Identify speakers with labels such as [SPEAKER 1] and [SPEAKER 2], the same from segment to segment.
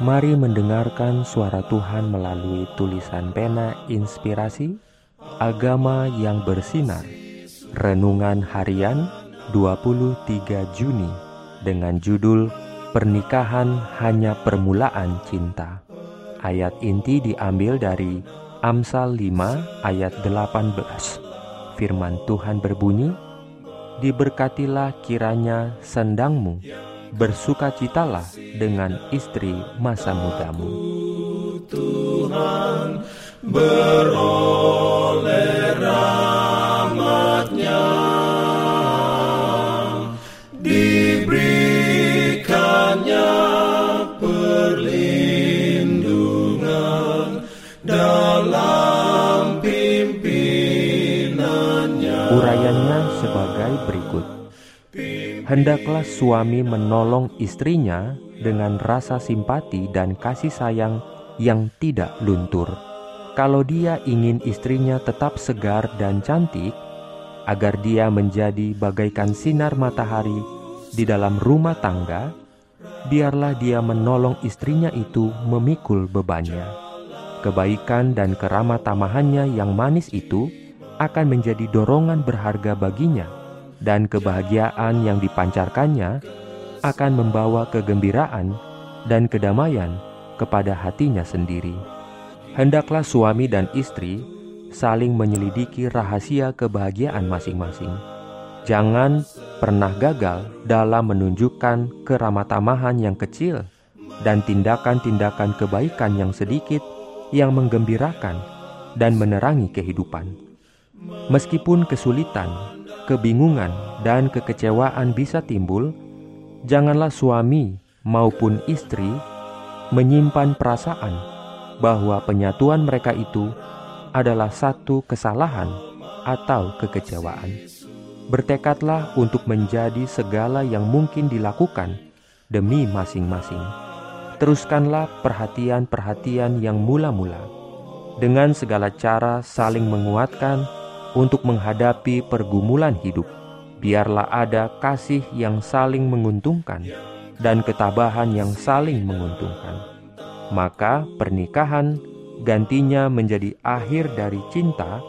[SPEAKER 1] Mari mendengarkan suara Tuhan melalui tulisan pena inspirasi Agama yang bersinar. Renungan harian 23 Juni dengan judul Pernikahan hanya permulaan cinta. Ayat inti diambil dari Amsal 5 ayat 18 Firman Tuhan berbunyi Diberkatilah kiranya sendangmu bersukacitalah dengan istri masa mudamu.
[SPEAKER 2] Tuhan beroleh rahmatnya. Diberikannya perlindungan dalam pimpinannya.
[SPEAKER 1] Urayanya sebagai berikut hendaklah suami menolong istrinya dengan rasa simpati dan kasih sayang yang tidak luntur. Kalau dia ingin istrinya tetap segar dan cantik, agar dia menjadi bagaikan sinar matahari di dalam rumah tangga, biarlah dia menolong istrinya itu memikul bebannya. Kebaikan dan keramat tamahannya yang manis itu akan menjadi dorongan berharga baginya dan kebahagiaan yang dipancarkannya akan membawa kegembiraan dan kedamaian kepada hatinya sendiri. Hendaklah suami dan istri saling menyelidiki rahasia kebahagiaan masing-masing. Jangan pernah gagal dalam menunjukkan keramatamahan yang kecil dan tindakan-tindakan kebaikan yang sedikit yang menggembirakan dan menerangi kehidupan. Meskipun kesulitan kebingungan dan kekecewaan bisa timbul, janganlah suami maupun istri menyimpan perasaan bahwa penyatuan mereka itu adalah satu kesalahan atau kekecewaan. Bertekadlah untuk menjadi segala yang mungkin dilakukan demi masing-masing. Teruskanlah perhatian-perhatian yang mula-mula dengan segala cara saling menguatkan untuk menghadapi pergumulan hidup. Biarlah ada kasih yang saling menguntungkan dan ketabahan yang saling menguntungkan. Maka pernikahan gantinya menjadi akhir dari cinta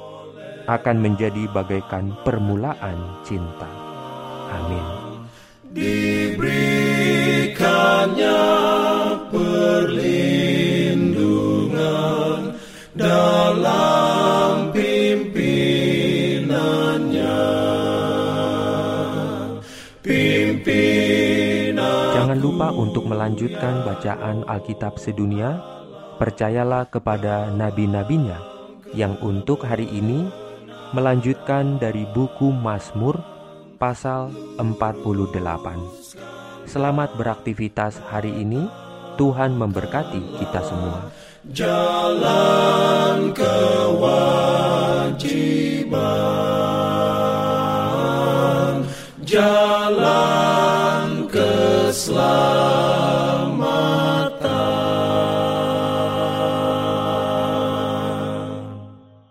[SPEAKER 1] akan menjadi bagaikan permulaan cinta. Amin.
[SPEAKER 2] Diberikannya
[SPEAKER 1] Jangan lupa untuk melanjutkan bacaan Alkitab sedunia. Percayalah kepada nabi-nabinya yang untuk hari ini melanjutkan dari buku Mazmur pasal 48. Selamat beraktivitas hari ini. Tuhan memberkati kita semua.
[SPEAKER 2] Jalan. love.